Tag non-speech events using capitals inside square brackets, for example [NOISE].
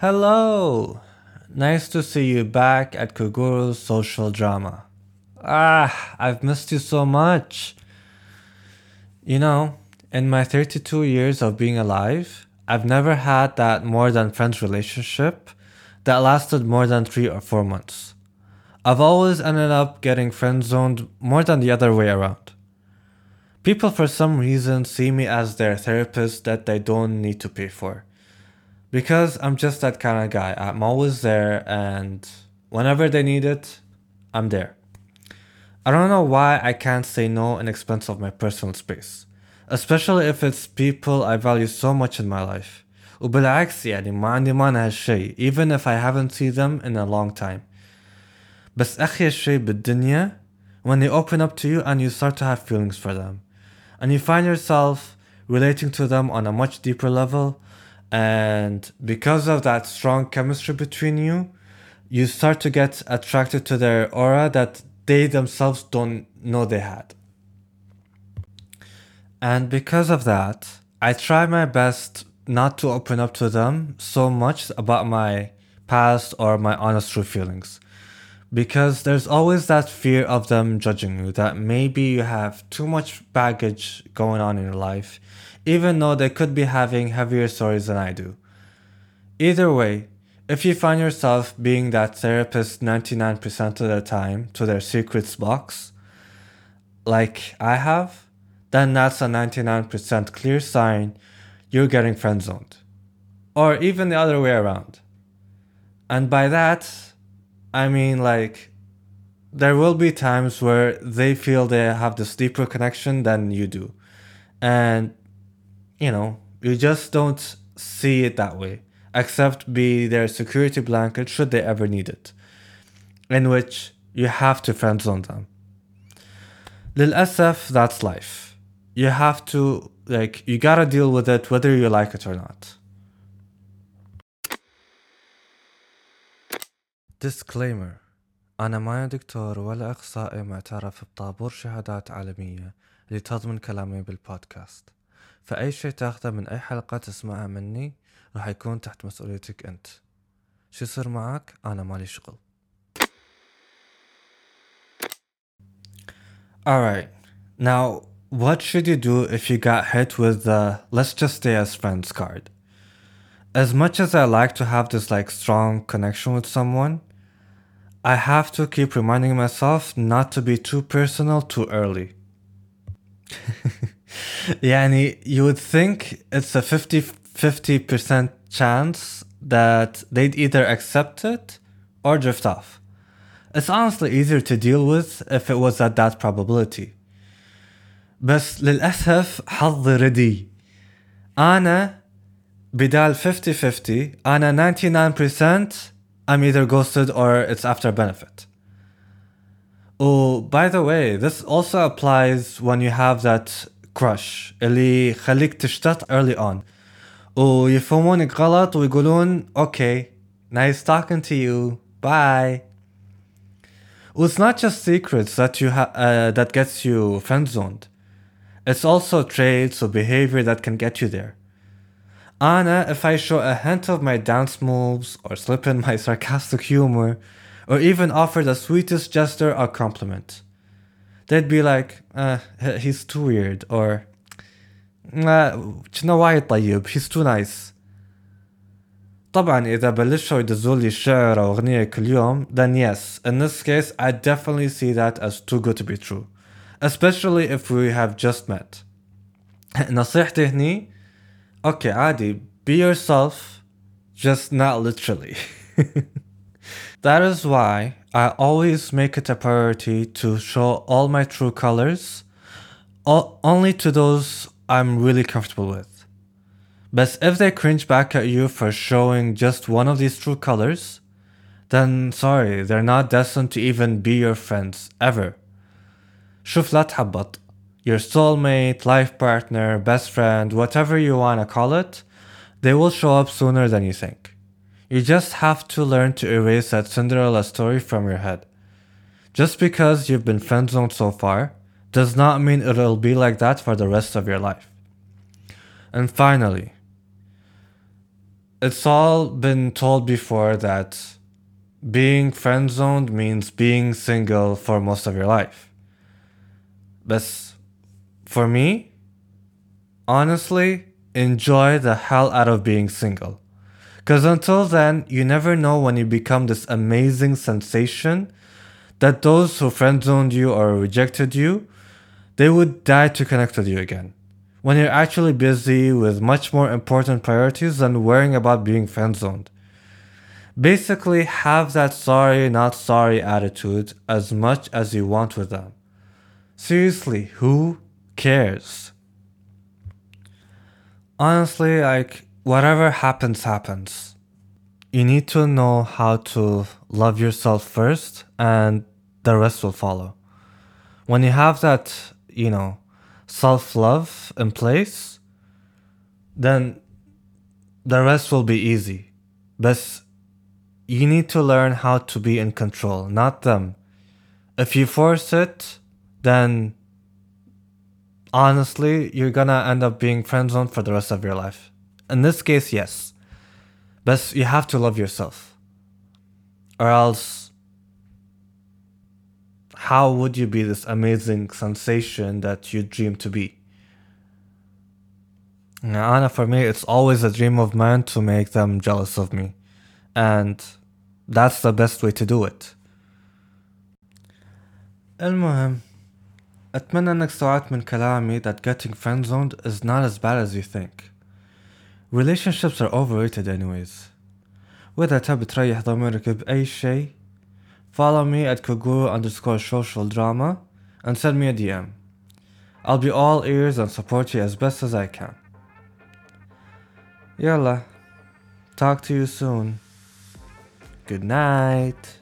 Hello! Nice to see you back at Kuguru's social drama. Ah, I've missed you so much. You know, in my 32 years of being alive, I've never had that more than friends relationship that lasted more than three or four months. I've always ended up getting friend zoned more than the other way around. People, for some reason, see me as their therapist that they don't need to pay for Because I'm just that kind of guy. I'm always there, and whenever they need it, I'm there. I don't know why I can't say no in expense of my personal space. Especially if it's people I value so much in my life. وبالعكس يعني ما عندي مانع هالشي even if I haven't seen them in a long time. بس أخي الشي بالدنيا when they open up to you and you start to have feelings for them. And you find yourself relating to them on a much deeper level and because of that strong chemistry between you, you start to get attracted to their aura that they themselves don't know they had. And because of that, I try my best not to open up to them so much about my past or my honest true feelings. Because there's always that fear of them judging you, that maybe you have too much baggage going on in your life, even though they could be having heavier stories than I do. Either way, if you find yourself being that therapist 99% of the time to their secrets box, like I have, then that's a 99% clear sign you're getting friend zoned. Or even the other way around. And by that, I mean like there will be times where they feel they have this deeper connection than you do. And you know, you just don't see it that way, except be their security blanket should they ever need it, in which you have to friend zone them. للأسف, that's life. You have to, like, you gotta deal with it whether you like it or not. Disclaimer أنا ما دكتور ولا أخصائي معترف بطابور شهادات عالمية اللي تضمن كلامي بالبودكاست فأي شيء تاخذه من أي حلقة تسمعها مني راح يكون تحت مسؤوليتك أنت شو يصير معك أنا مالي شغل Alright, now what should you do if you got hit with the let's just stay as friends card? As much as I like to have this like strong connection with someone, I have to keep reminding myself not to be too personal too early. [LAUGHS] يعني you would think it's a 50 50% chance that they'd either accept it or drift off. It's honestly easier to deal with if it was at that probability. بس للأسف حظي ردي. أنا بدال 50-50 أنا 99% I'm either ghosted or it's after benefit. Oh, by the way, this also applies when you have that crush اللي يخليك تشتت early on ويفهمونك غلط ويقولون okay nice talking to you bye well, it's not just secrets that you ha- uh, that gets you friend zoned it's also traits or behavior that can get you there Anna, if I show a hint of my dance moves or slip in my sarcastic humor or even offer the sweetest gesture or compliment they'd be like, uh, he's too weird, or كنا وايد طيب, he's too nice. طبعا إذا بلشوا يدزوا لي شعر أو أغنية كل يوم then yes in this case I definitely see that as too good to be true especially if we have just met [LAUGHS] نصيحتي هني okay عادي be yourself just not literally [LAUGHS] that is why I always make it a priority to show all my true colors only to those I'm really comfortable with. But if they cringe back at you for showing just one of these true colors, then sorry, they're not destined to even be your friends ever. شوف لا تحبط. Your soulmate, life partner, best friend, whatever you wanna call it, they will show up sooner than you think. You just have to learn to erase that Cinderella story from your head. Just because you've been friend zoned so far does not mean it'll be like that for the rest of your life. And finally, it's all been told before that being friend zoned means being single for most of your life. But for me, honestly, enjoy the hell out of being single. Because until then, you never know when you become this amazing sensation that those who friend zoned you or rejected you, they would die to connect with you again when you're actually busy with much more important priorities than worrying about being friend zoned. Basically, have that sorry, not sorry attitude as much as you want with them. Seriously, who cares? Honestly, like, whatever happens, happens. You need to know how to love yourself first, and the rest will follow. When you have that, you know, self love in place, then the rest will be easy. But you need to learn how to be in control, not them. If you force it, then honestly, you're gonna end up being friend zoned for the rest of your life. In this case, yes. But you have to love yourself. Or else how would you be this amazing sensation that you dream to be? Now, Anna, for me, it's always a dream of mine to make them jealous of me. And that's the best way to do it. المهم أتمنى أنك استوعبت من كلامي that getting friend-zoned is not as bad as you think. Relationships are overrated anyways. وإذا تبي تريح ضميرك بأي شيء Follow me at Koguru underscore social drama and send me a DM. I'll be all ears and support you as best as I can. Yalla. Talk to you soon. Good night.